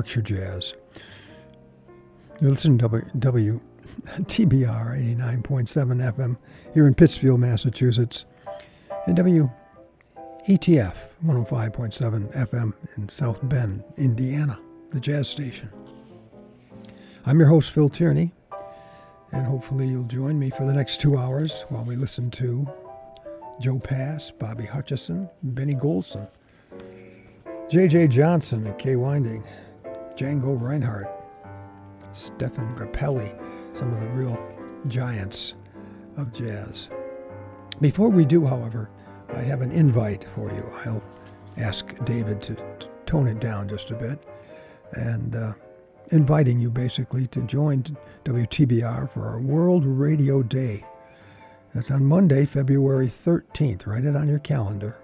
Berkshire Jazz. You're listening to w, WTBR 89.7 FM here in Pittsfield, Massachusetts, and WETF 105.7 FM in South Bend, Indiana, the jazz station. I'm your host, Phil Tierney, and hopefully you'll join me for the next two hours while we listen to Joe Pass, Bobby Hutcherson, Benny Golson. J.J. Johnson and Kai Winding, Django Reinhardt, Stéphane Grappelli, some of the real giants of jazz. Before we do, however, I have an invite for you. I'll ask David to, to tone it down just a bit and uh, inviting you basically to join WTBR for our World Radio Day. That's on Monday, February 13th. Write it on your calendar.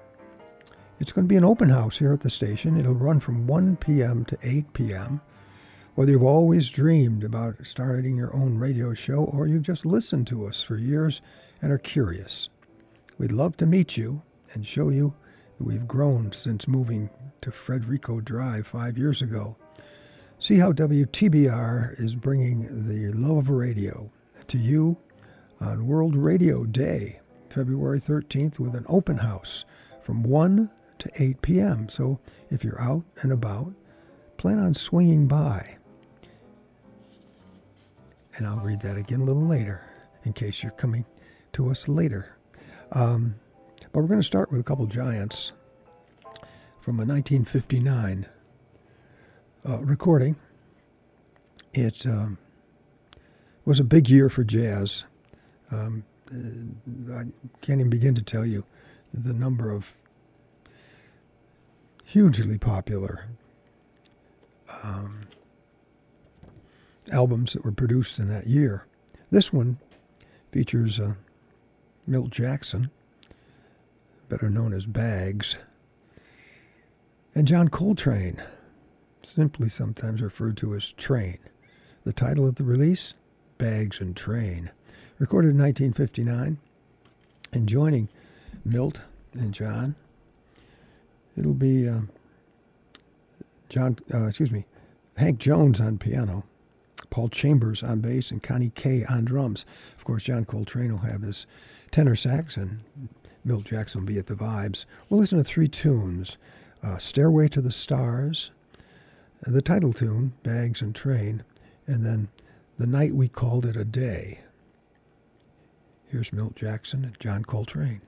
It's going to be an open house here at the station. It'll run from 1 p.m. to 8 p.m. Whether you've always dreamed about starting your own radio show or you've just listened to us for years and are curious, we'd love to meet you and show you that we've grown since moving to Federico Drive five years ago. See how WTBR is bringing the love of radio to you on World Radio Day, February 13th, with an open house from 1 to 8 p.m. So if you're out and about, plan on swinging by. And I'll read that again a little later in case you're coming to us later. Um, but we're going to start with a couple giants from a 1959 uh, recording. It um, was a big year for jazz. Um, I can't even begin to tell you the number of hugely popular um, albums that were produced in that year. This one features uh, Milt Jackson, better known as Bags, and John Coltrane, simply sometimes referred to as Train. The title of the release, Bags and Train, recorded in 1959, and joining Milt and John It'll be uh, John, uh, excuse me, Hank Jones on piano, Paul Chambers on bass, and Connie Kay on drums. Of course, John Coltrane will have his tenor sax, and Milt Jackson will be at the vibes. We'll listen to three tunes uh, Stairway to the Stars, the title tune, Bags and Train, and then The Night We Called It a Day. Here's Milt Jackson and John Coltrane.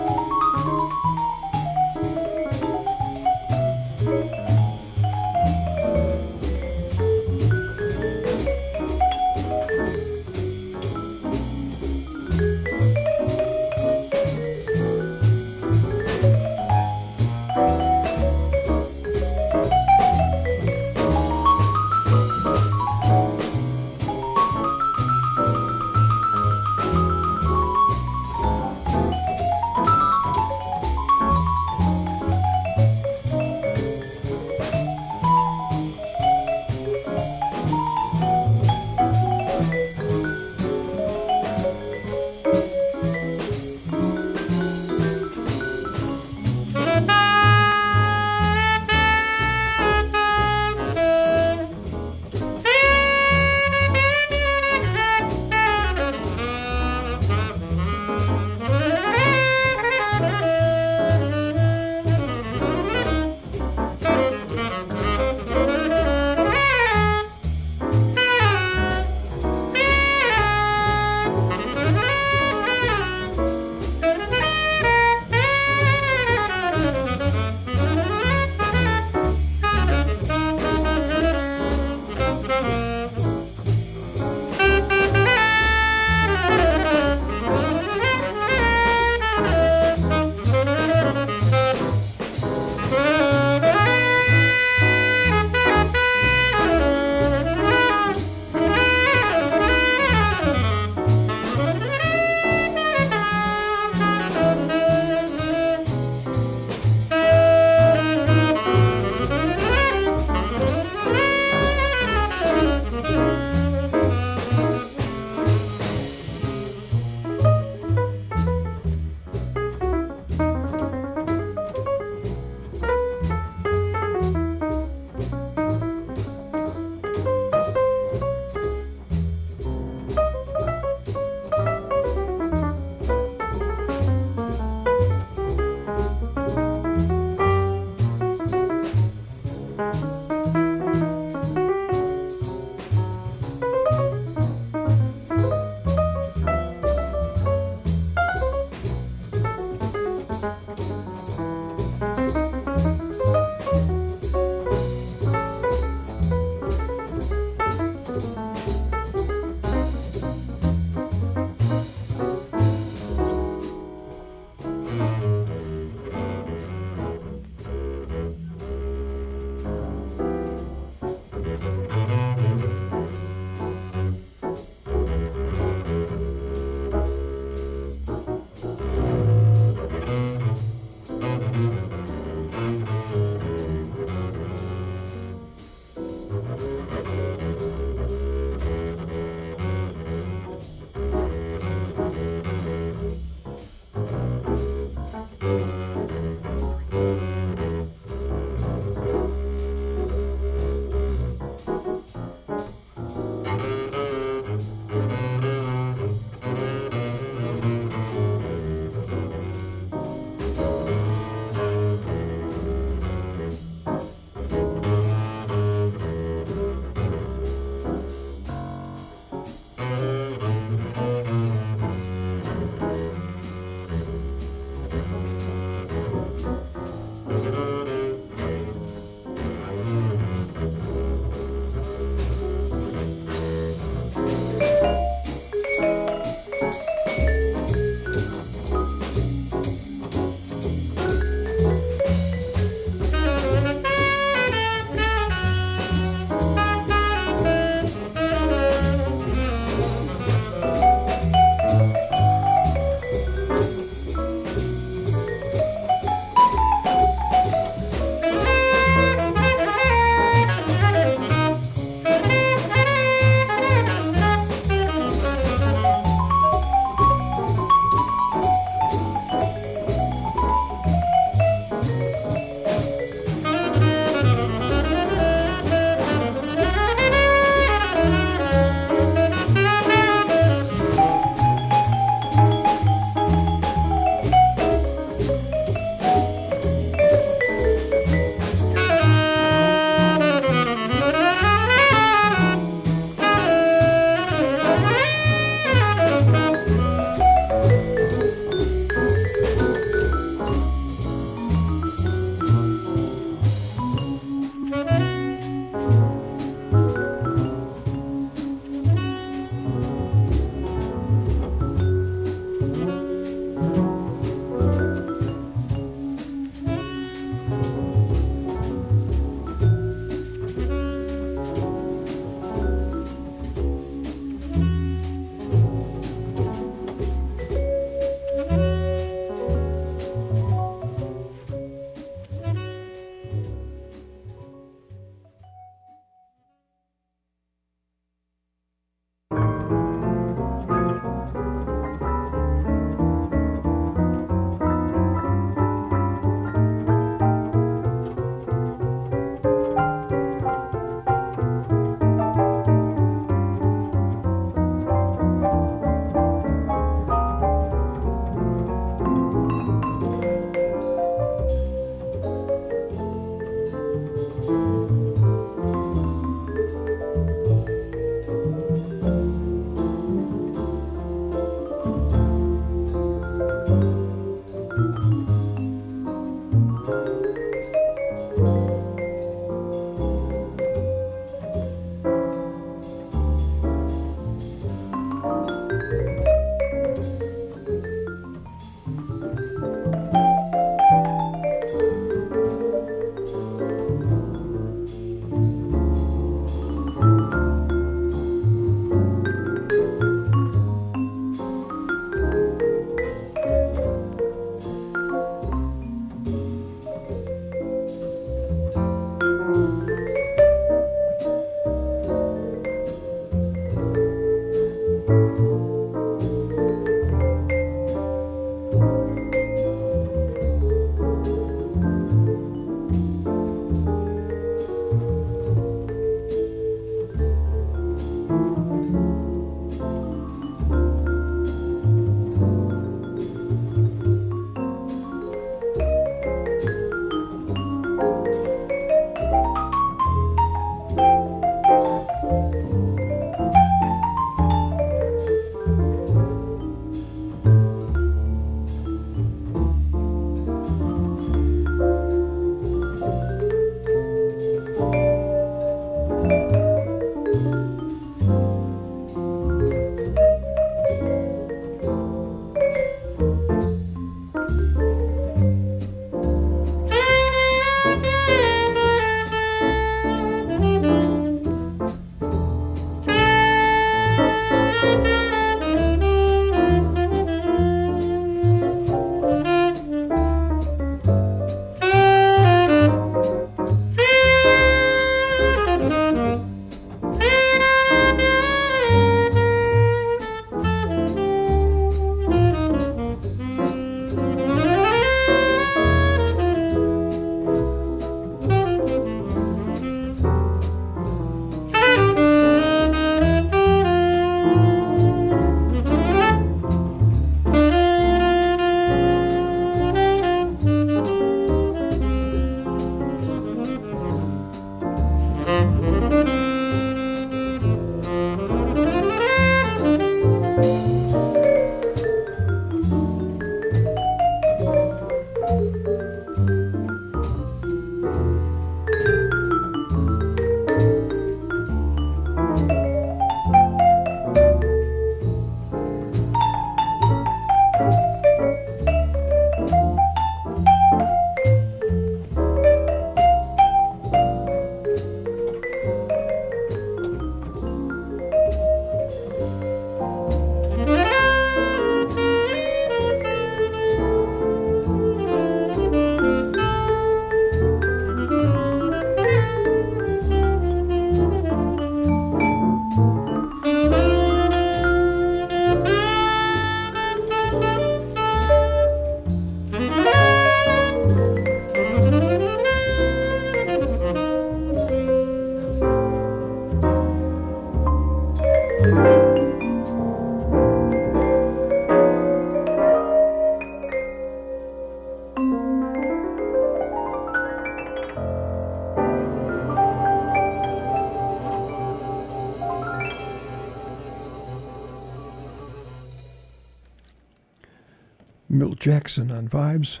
Jackson on vibes,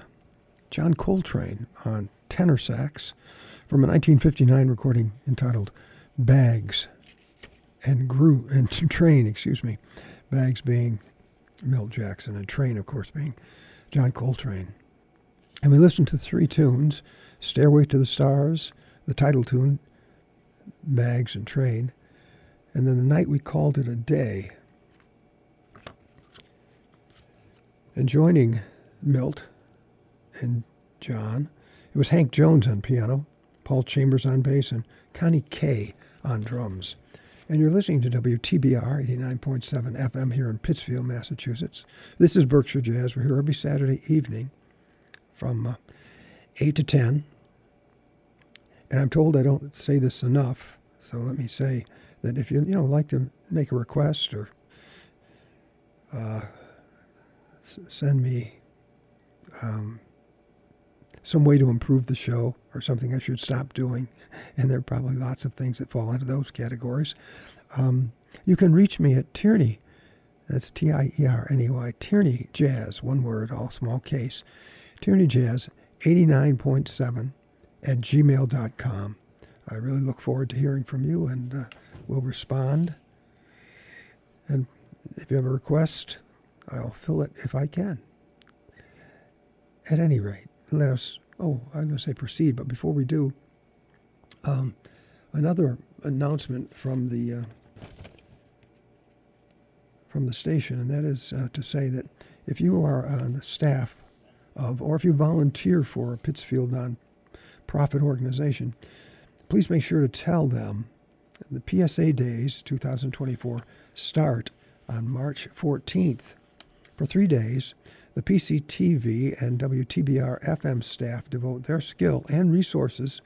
John Coltrane on tenor sax from a 1959 recording entitled Bags and and Train, excuse me. Bags being Milt Jackson and Train, of course, being John Coltrane. And we listened to three tunes Stairway to the Stars, the title tune, Bags and Train, and then the night we called it a day And joining Milt and John, it was Hank Jones on piano, Paul Chambers on bass, and Connie Kay on drums. And you're listening to WTBR 89.7 FM here in Pittsfield, Massachusetts. This is Berkshire Jazz. We're here every Saturday evening from uh, 8 to 10. And I'm told I don't say this enough, so let me say that if you you know like to make a request or uh, send me um, some way to improve the show or something I should stop doing. And there are probably lots of things that fall into those categories. Um, you can reach me at Tierney. That's T I E R N E Y. Tierney Jazz, one word, all small case. Tierney Jazz 89.7 at gmail.com. I really look forward to hearing from you and uh, we'll respond. And if you have a request, I'll fill it if I can. At any rate, let us, oh, I'm going to say proceed, but before we do, um, another announcement from the uh, from the station, and that is uh, to say that if you are on the staff of, or if you volunteer for a Pittsfield non-profit organization, please make sure to tell them the PSA Days 2024 start on March 14th. For three days, the PCTV and WTBR FM staff devote their skill and resources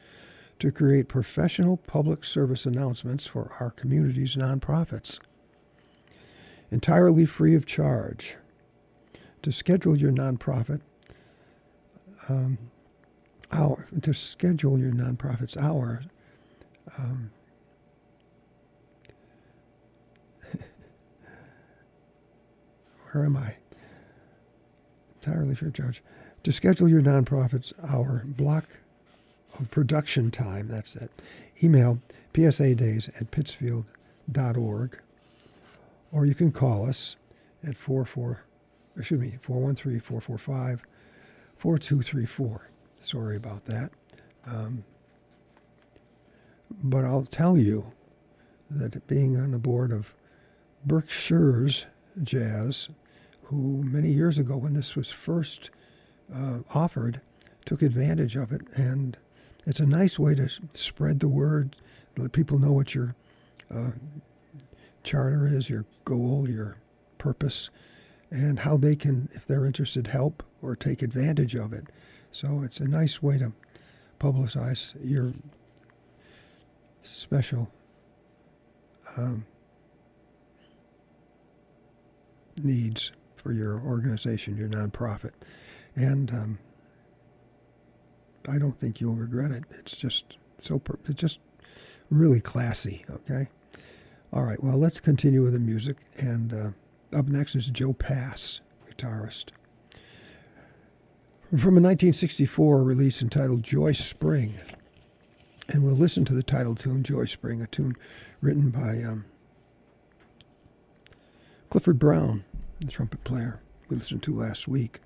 to create professional public service announcements for our community's nonprofits. Entirely free of charge. To schedule your nonprofit, um, hour, to schedule your nonprofit's hour, um, where am I? Entirely of charge. To schedule your nonprofit's hour block of production time, that's it. Email PSA days at pittsfield.org or you can call us at 44, excuse me, 413 445 4234. Sorry about that. Um, but I'll tell you that being on the board of Berkshire's Jazz, who many years ago, when this was first uh, offered, took advantage of it. And it's a nice way to spread the word, let people know what your uh, charter is, your goal, your purpose, and how they can, if they're interested, help or take advantage of it. So it's a nice way to publicize your special um, needs for your organization, your nonprofit. And um, I don't think you'll regret it. It's just so, per- it's just really classy, okay? All right, well, let's continue with the music. And uh, up next is Joe Pass, guitarist. From a 1964 release entitled Joy Spring. And we'll listen to the title tune, Joy Spring, a tune written by um, Clifford Brown, the trumpet player we listened to last week.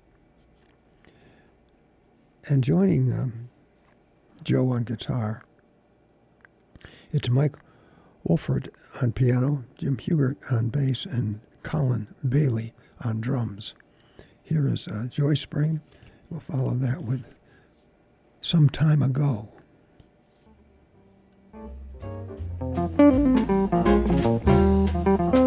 And joining um, Joe on guitar, it's Mike Wofford on piano, Jim Hughart on bass, and Colin Bailey on drums. Here is uh, Joy Spring. We'll follow that with Some Time Ago.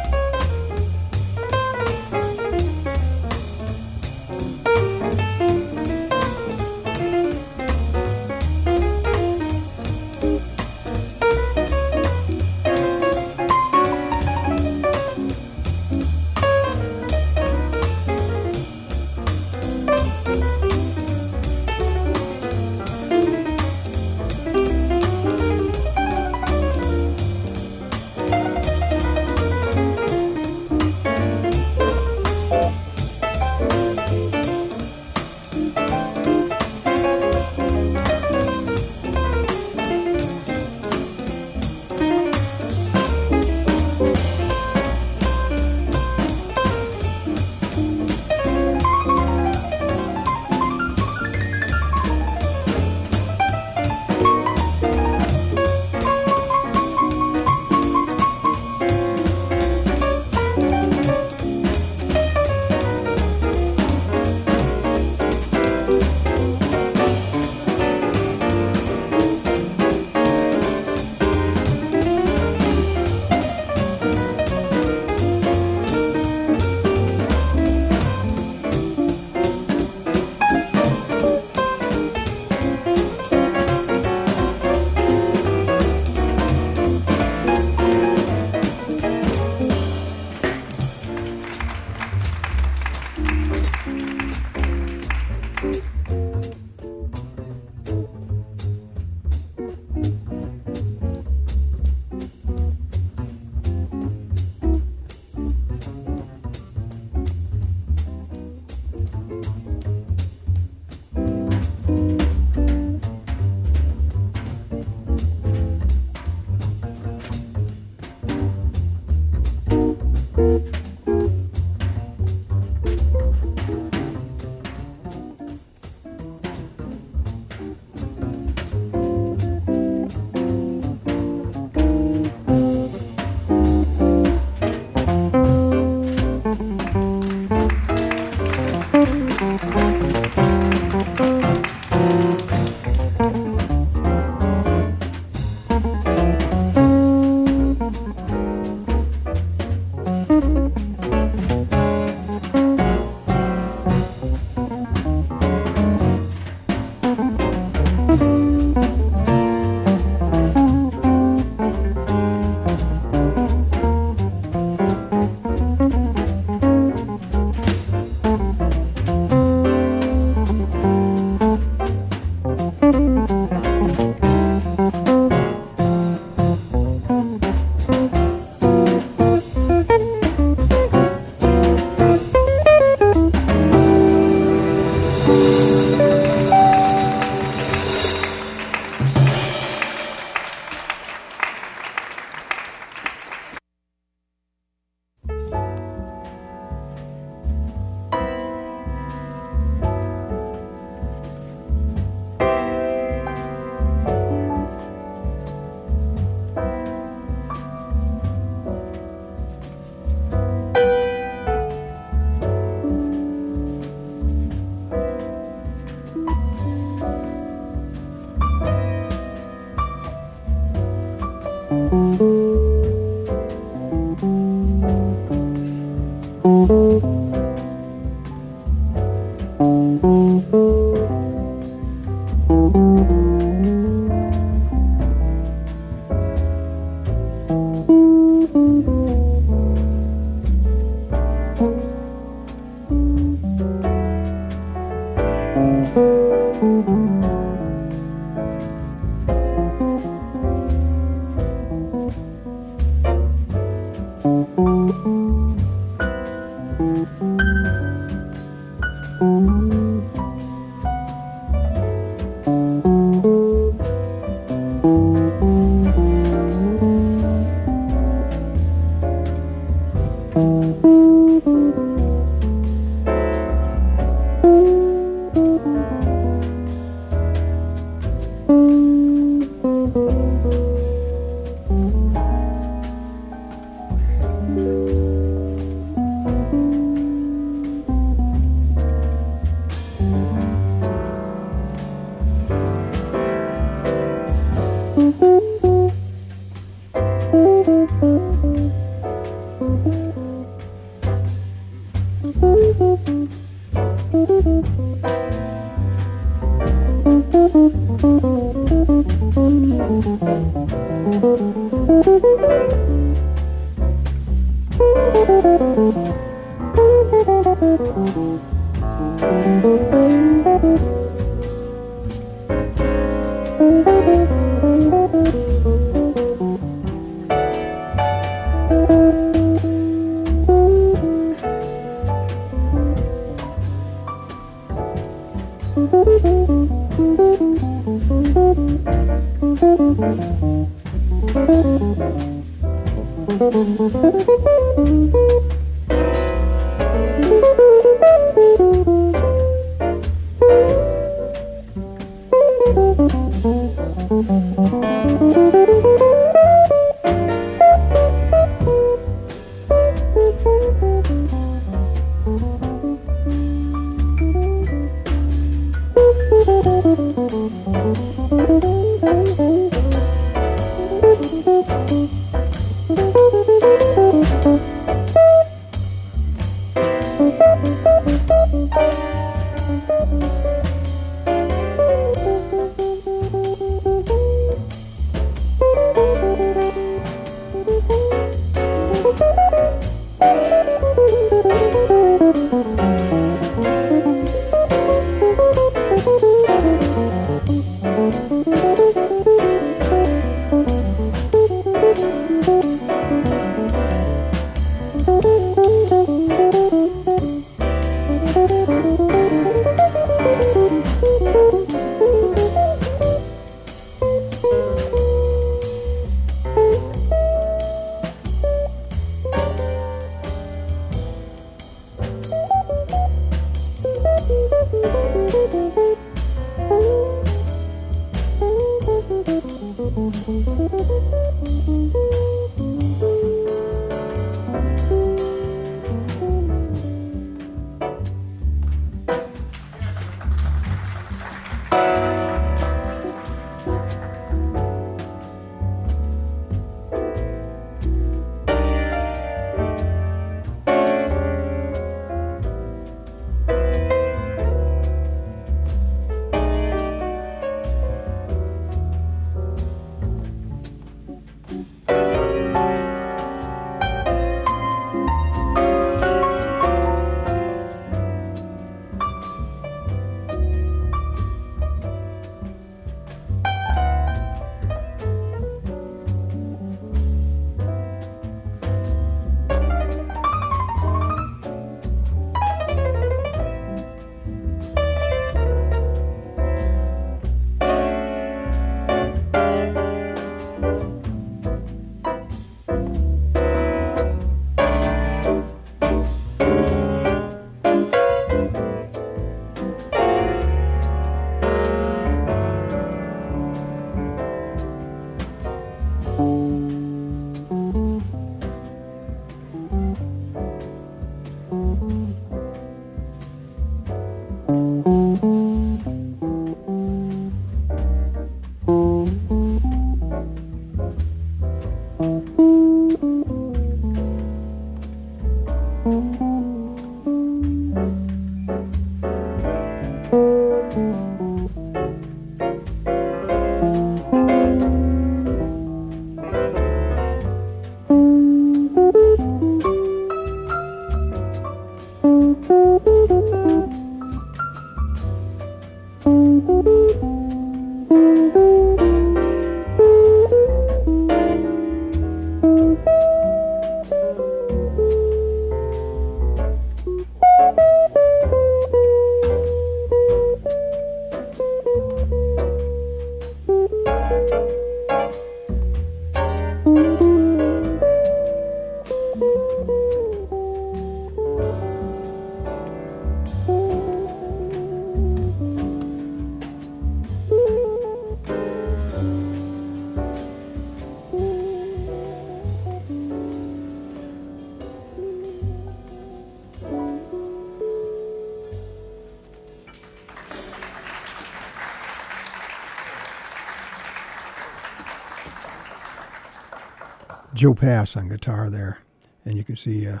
Joe Pass on guitar there, and you can see uh,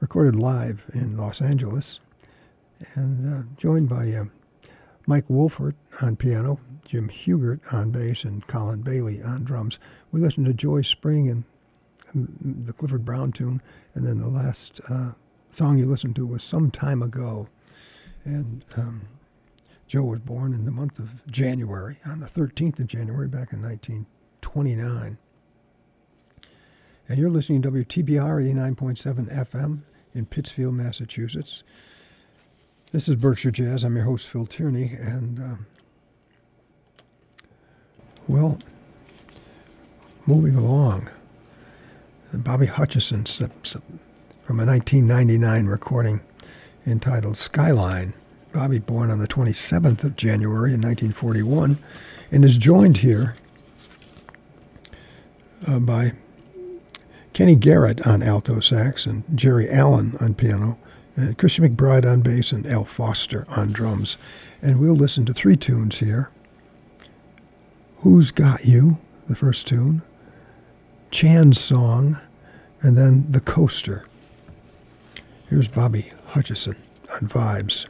recorded live in Los Angeles, and uh, joined by uh, Mike Wofford on piano, Jim Hughart on bass, and Colin Bailey on drums. We listened to Joy Spring and, the Clifford Brown tune, and then the last uh, song you listened to was Some Time Ago. And um, Joe was born in the month of January, on the 13th of January, back in 1929. And you're listening to WTBR 89.7 FM in Pittsfield, Massachusetts. This is Berkshire Jazz. I'm your host, Phil Tierney. And, uh, well, moving along, Bobby Hutcherson from a 1999 recording entitled Skyline. Bobby, born on the 27th of January in 1941, and is joined here uh, by Kenny Garrett on alto sax and Geri Allen on piano, and Christian McBride on bass and Al Foster on drums. And we'll listen to three tunes here. Who's Got You, the first tune, Chan's Song, and then The Coaster. Here's Bobby Hutcherson on Vibes.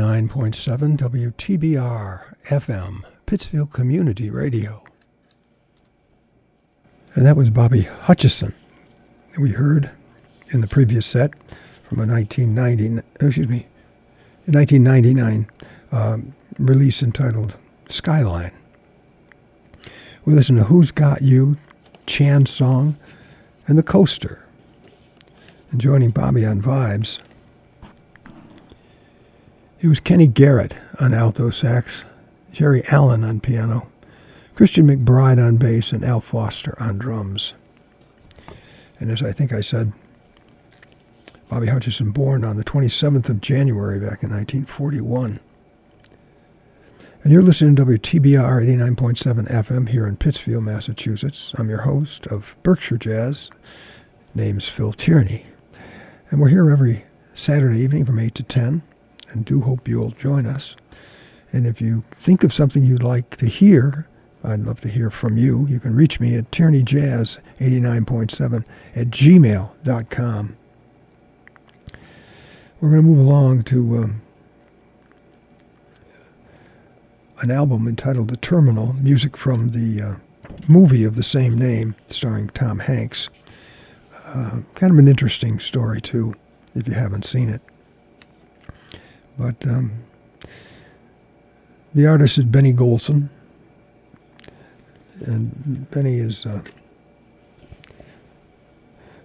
89.7 WTBR FM, Pittsfield Community Radio. And that was Bobby Hutcherson. We heard in the previous set from a 1990, excuse me, 1999 um, release entitled Skyline. We listened to Who's Got You, Chan's Song, and The Coaster. And joining Bobby on vibes, it was Kenny Garrett on alto sax, Geri Allen on piano, Christian McBride on bass, and Al Foster on drums. And as I think I said, Bobby Hutcherson born on the 27th of January back in 1941. And you're listening to WTBR 89.7 FM here in Pittsfield, Massachusetts. I'm your host of Berkshire Jazz. Name's Phil Tierney. And we're here every Saturday evening from 8 to 10, and do hope you'll join us. And if you think of something you'd like to hear, I'd love to hear from you. You can reach me at tierneyjazz89.7 at gmail.com. We're going to move along to um, an album entitled The Terminal, music from the uh, movie of the same name, starring Tom Hanks. Uh, kind of an interesting story, too, if you haven't seen it. But um, the artist is Benny Golson, and Benny is uh,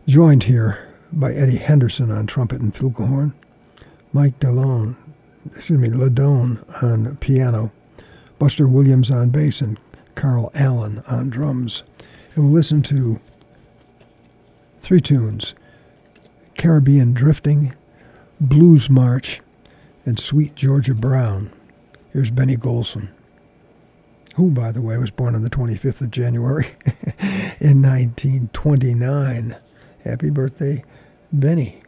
joined here by Eddie Henderson on trumpet and flugelhorn, Mike Delone, excuse me, LeDonne on piano, Buster Williams on bass, and Carl Allen on drums. And we'll listen to three tunes Caribbean Drifting, Blues March, and Sweet Georgia Brown. Here's Benny Golson, who, by the way, was born on the 25th of January in 1929. Happy birthday, Benny.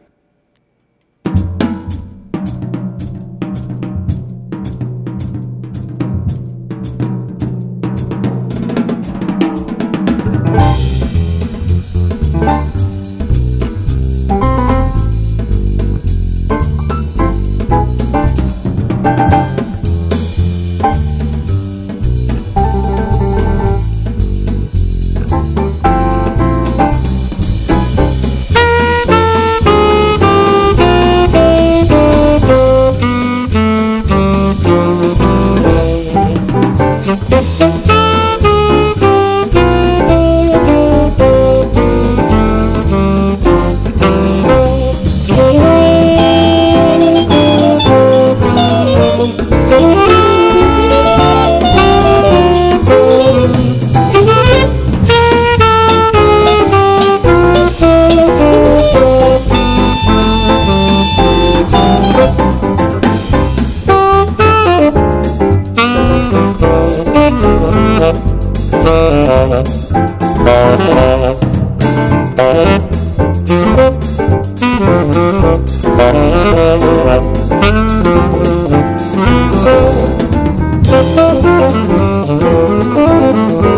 Música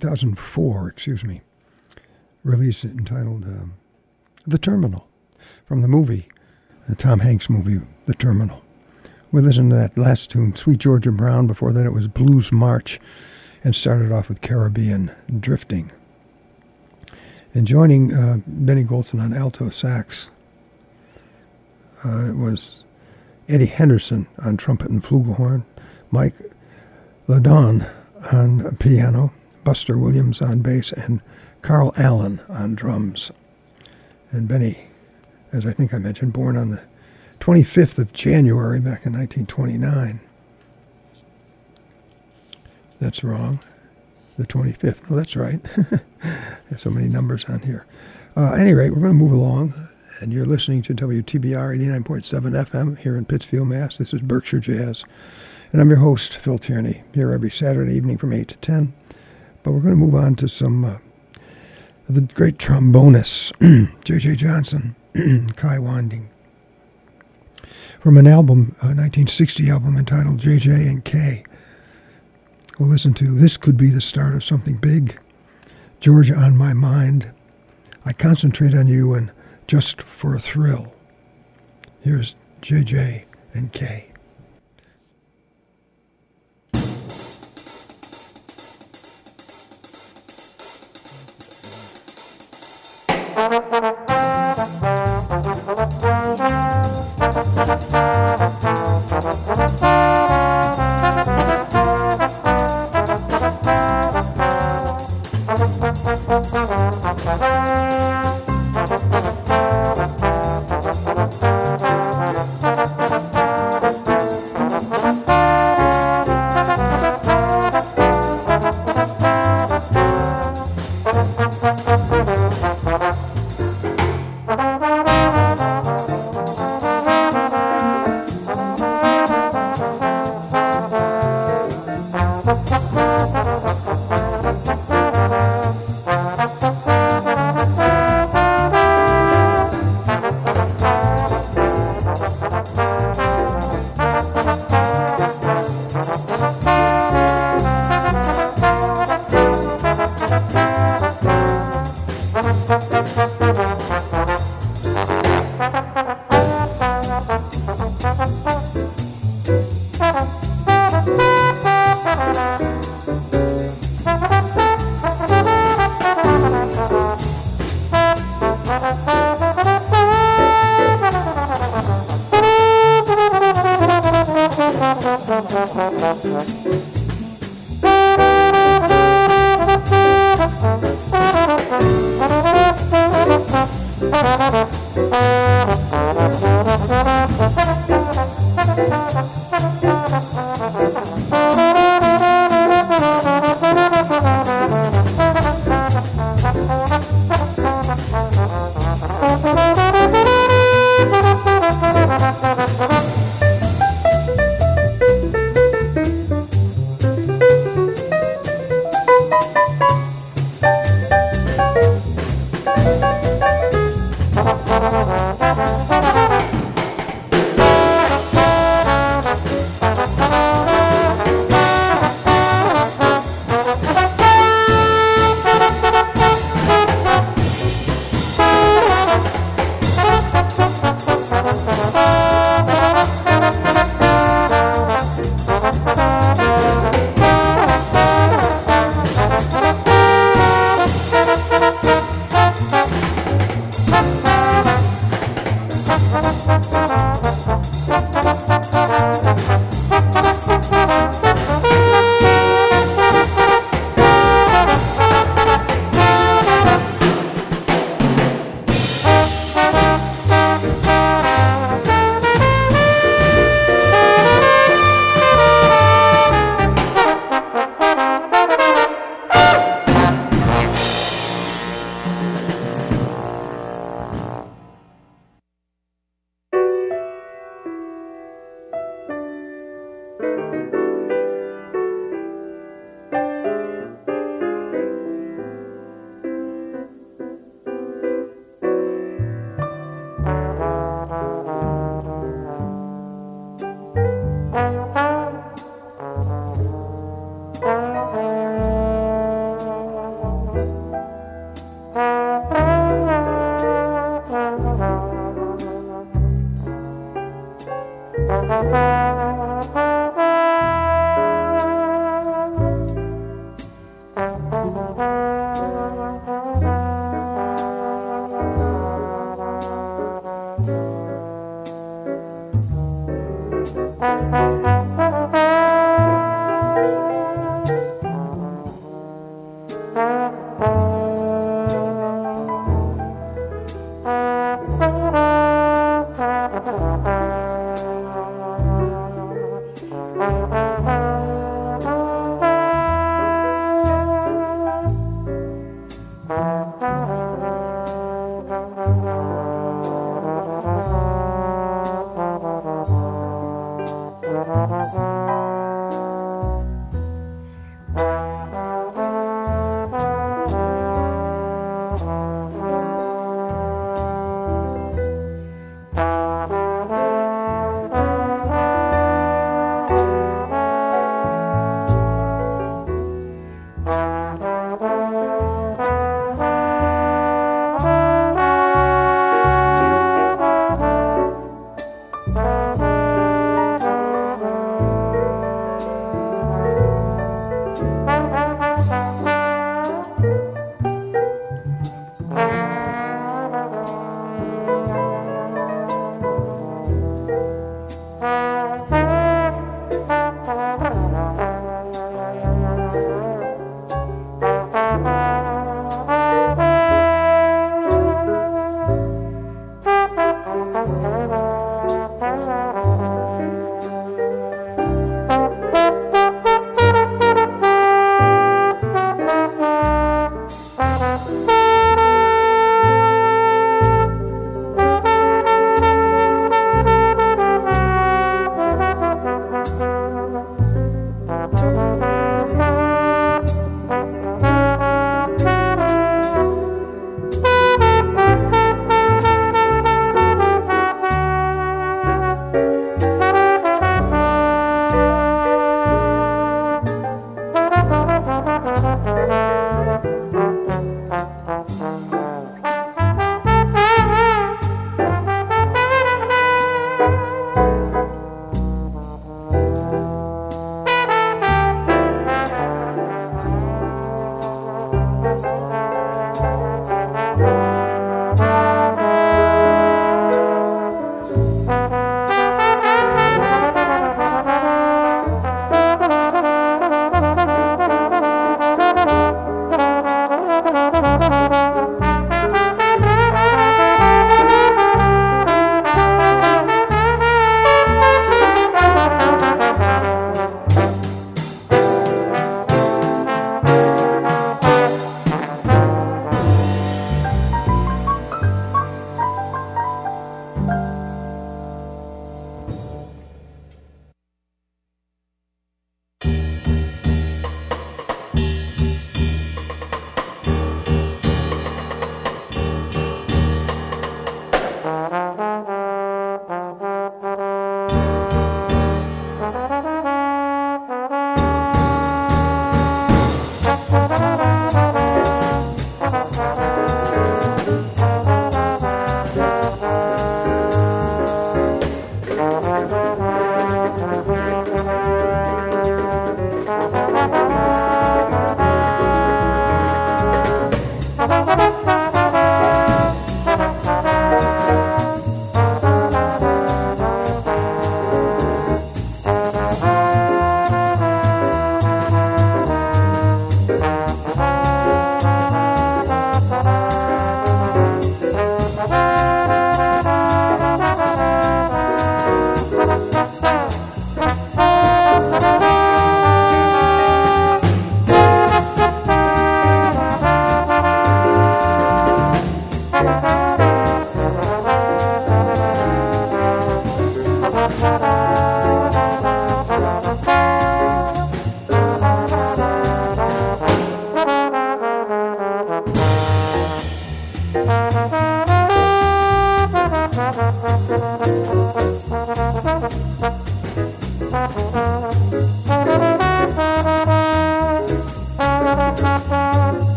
2004, excuse me, release entitled uh, The Terminal from the movie, the Tom Hanks movie, The Terminal. We listened to that last tune, Sweet Georgia Brown. Before that, it was Blues March, and started off with Caribbean Drifting. And joining uh, Benny Golson on alto sax uh, it was Eddie Henderson on trumpet and flugelhorn, Mike LeDonne on piano, Buster Williams on bass, and Carl Allen on drums. And Benny, as I think I mentioned, born on the 25th of January back in 1929. That's wrong. The 25th. Oh, that's right. There's so many numbers on here. Uh, any rate, we're going to move along, and you're listening to WTBR 89.7 FM here in Pittsfield, Mass. This is Berkshire Jazz. And I'm your host, Phil Tierney, here every Saturday evening from 8 to 10. But we're going to move on to some uh, the great trombonist, J.J. Johnson, Kai Winding. From an album, a 1960 album entitled J.J. and K. We'll listen to This Could Be the Start of Something Big, Georgia on My Mind, I Concentrate on You, and Just for a Thrill. Here's J.J. and K.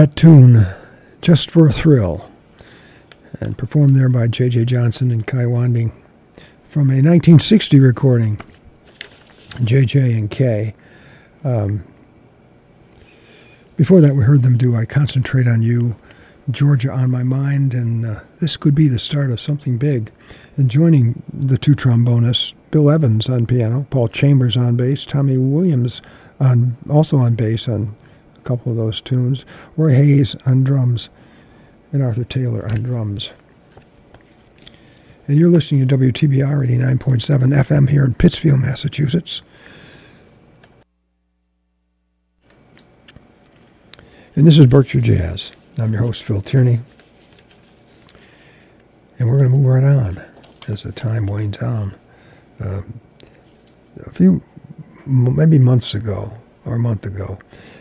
That tune, Just for a Thrill, and performed there by J.J. Johnson and Kai Winding from a 1960 recording, J.J. and K. Um, before that, we heard them do I Concentrate on You, Georgia on My Mind, and uh, this could be the start of something big. And joining the two trombonists, Bill Evans on piano, Paul Chambers on bass, Tommy Williams on also on bass on couple of those tunes, Roy Hayes on drums, and Arthur Taylor on drums. And you're listening to WTBR 89.7 FM here in Pittsfield, Massachusetts. And this is Berkshire Jazz. I'm your host, Phil Tierney. And we're going to move right on as the time wanes down. Uh, a few, maybe months ago, or a month ago,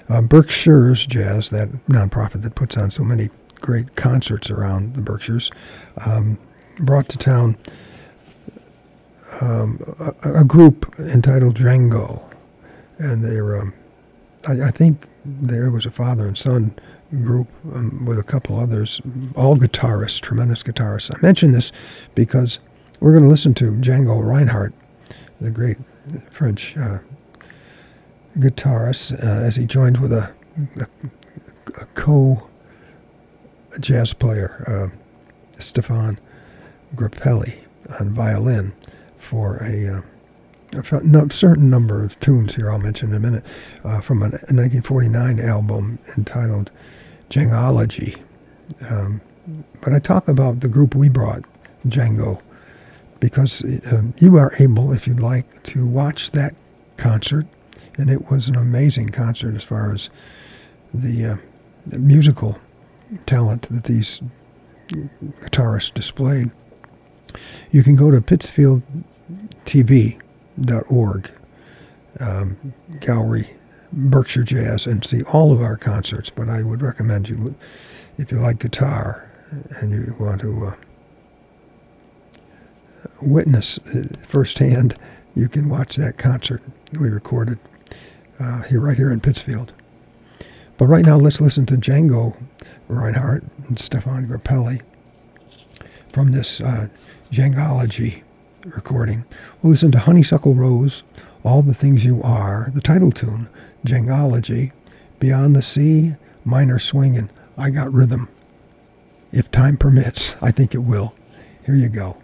uh, Berkshire's Jazz, that nonprofit that puts on so many great concerts around the Berkshires, um, brought to town um, a, a, group entitled Django. And they're, um, I, I, think there was a father and son group um, with a couple others, all guitarists, tremendous guitarists. I mention this because we're going to listen to Django Reinhardt, the great French uh, guitarist, uh, as he joined with a, a, a co jazz player, uh, Stéphane Grappelli, on violin for a, uh, certain number of tunes here I'll mention in a minute uh, from a 1949 album entitled Djangology. Um, but I talk about the group we brought, Django, because uh, you are able, if you'd like, to watch that concert and it was an amazing concert as far as the, uh, the musical talent that these guitarists displayed. You can go to pittsfieldtv.org, um, gallery, Berkshire Jazz, and see all of our concerts. But I would recommend you, if you like guitar and you want to uh, witness firsthand, you can watch that concert we recorded uh, here, right here in Pittsfield. But right now, let's listen to Django Reinhardt and Stéphane Grappelli from this uh, Djangology recording. We'll listen to Honeysuckle Rose, All the Things You Are, the title tune, Djangology, Beyond the Sea, Minor Swinging, I Got Rhythm. If time permits, I think it will. Here you go.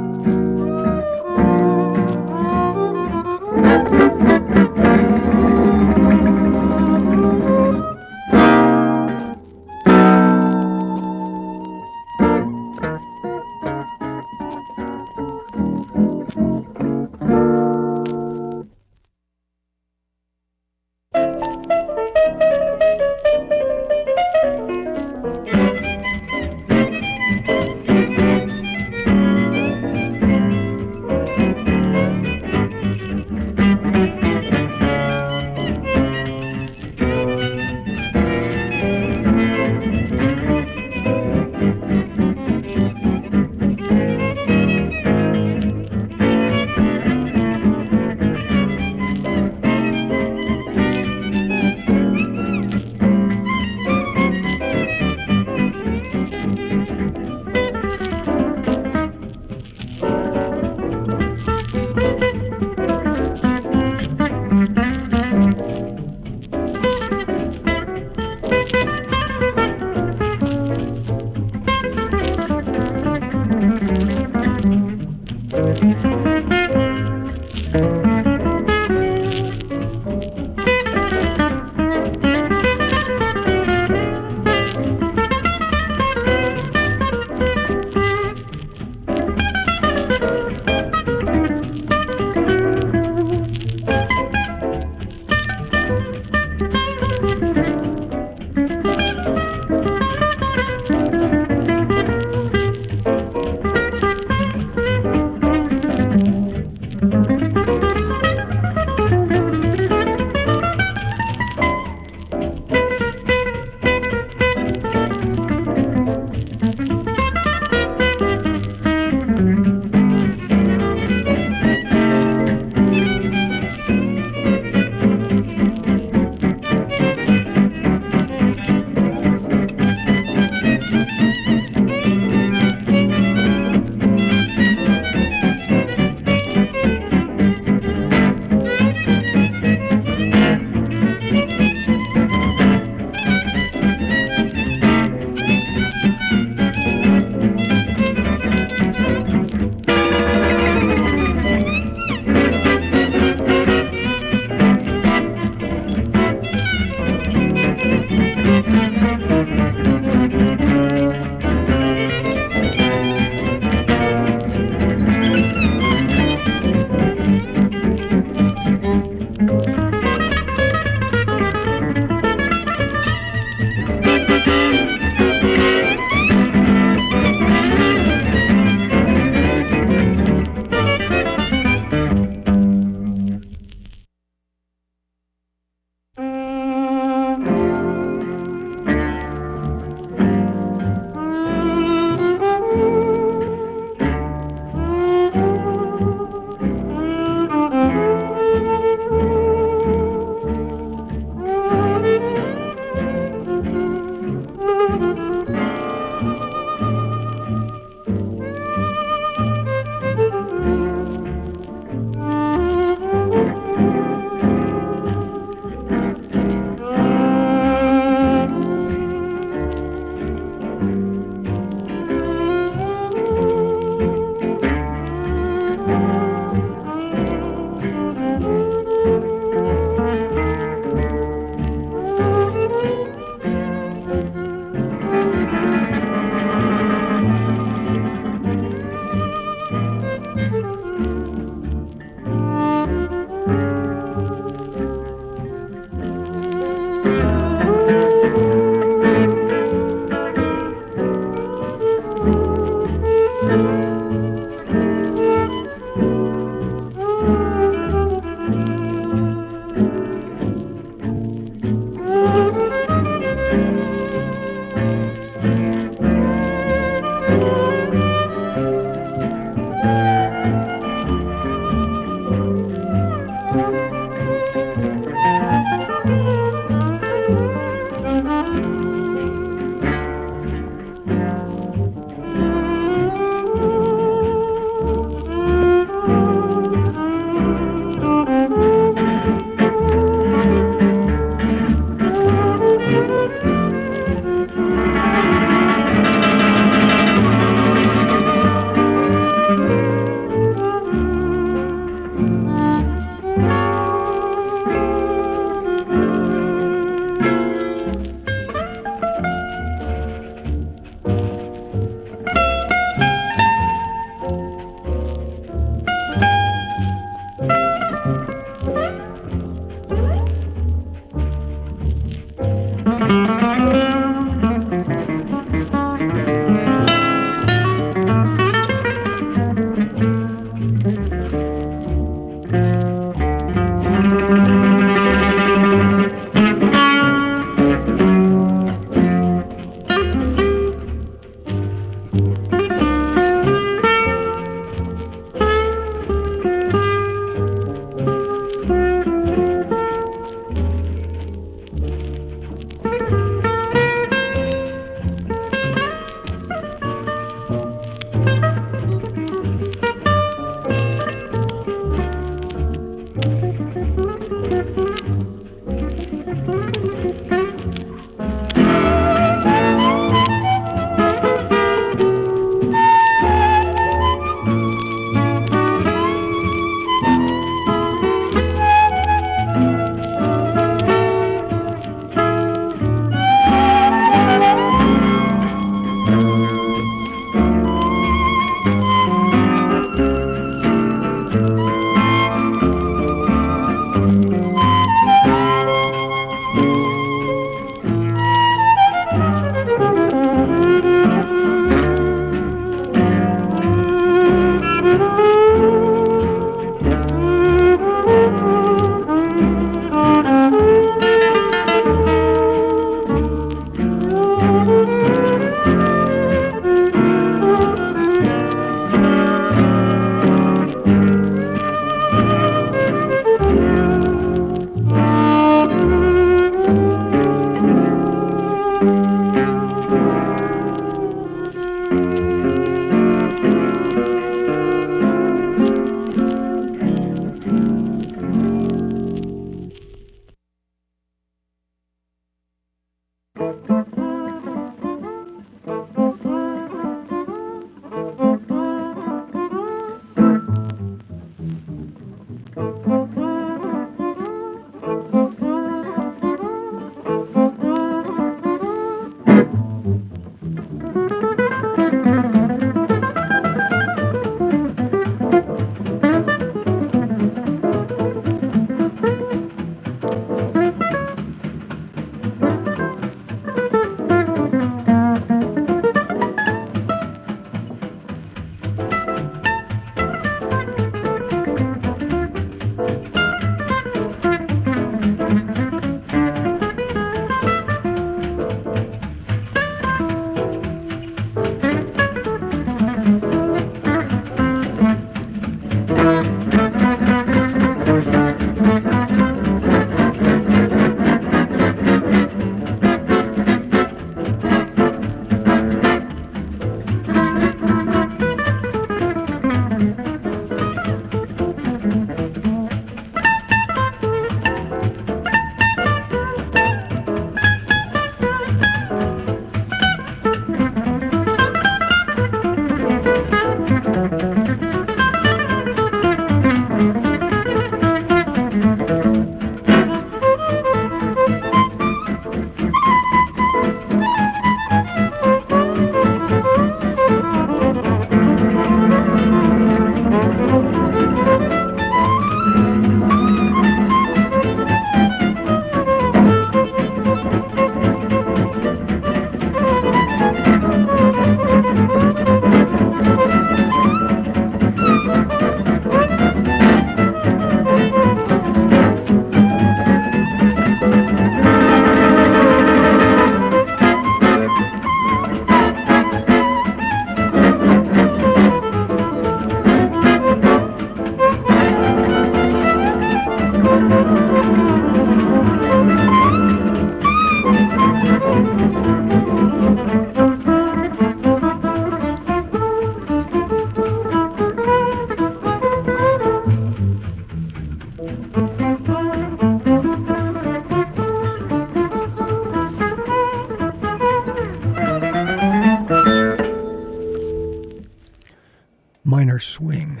Swing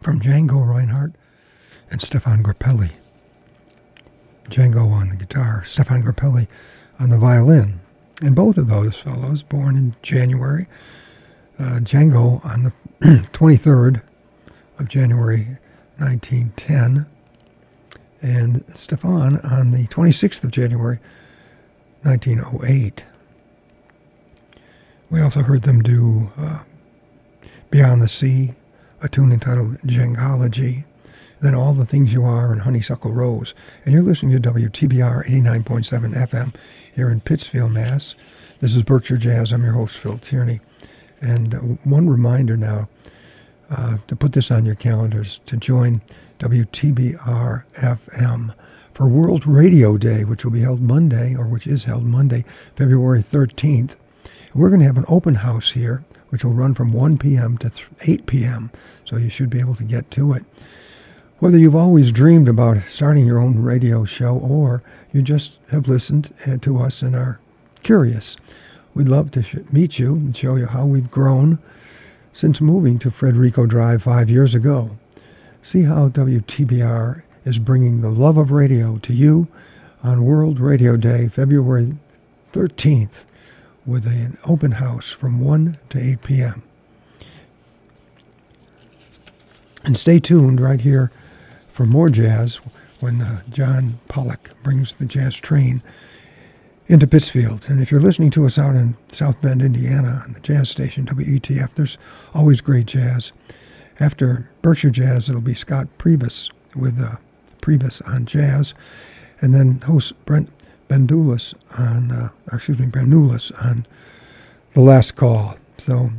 from Django Reinhardt and Stéphane Grappelli. Django on the guitar, Stéphane Grappelli on the violin. And both of those fellows born in January. Uh, Django on the 23rd of January 1910, and Stéphane on the 26th of January 1908. We also heard them do uh, Beyond the Sea, a tune entitled Djangology, then All the Things You Are and Honeysuckle Rose. And you're listening to WTBR 89.7 FM here in Pittsfield, Mass. This is Berkshire Jazz. I'm your host, Phil Tierney. And uh, one reminder now uh, to put this on your calendars to join WTBR FM for World Radio Day, which will be held Monday, or which is held Monday, February 13th. We're going to have an open house here, which will run from 1 p.m. to 8 p.m., so you should be able to get to it. Whether you've always dreamed about starting your own radio show or you just have listened uh, to us and are curious, we'd love to meet you and show you how we've grown since moving to Federico Drive five years ago. See how WTBR is bringing the love of radio to you on World Radio Day, February 13th, with an open house from 1 to 8 p.m. And stay tuned right here for more jazz when uh, John Pollock brings the jazz train into Pittsfield. And if you're listening to us out in South Bend, Indiana, on the jazz station WETF, there's always great jazz. After Berkshire Jazz, it'll be Scott Priebus with uh, Priebus on jazz, and then host Brent Bandulis on, uh, excuse me, Brandulis on the last call. So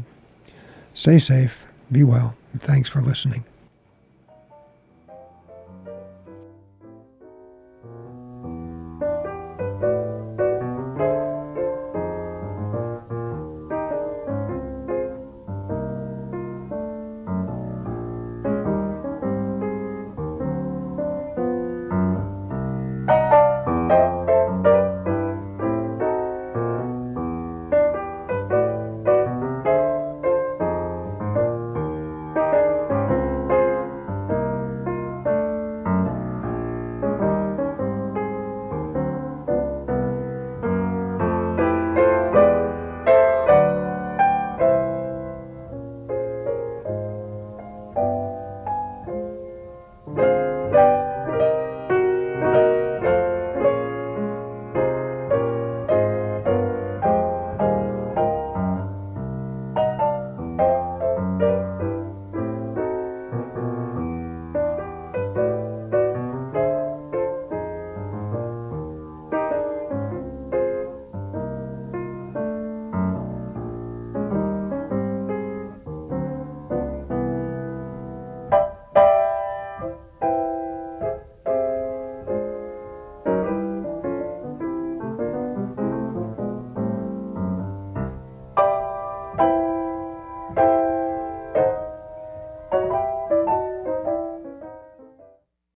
stay safe, be well, and thanks for listening.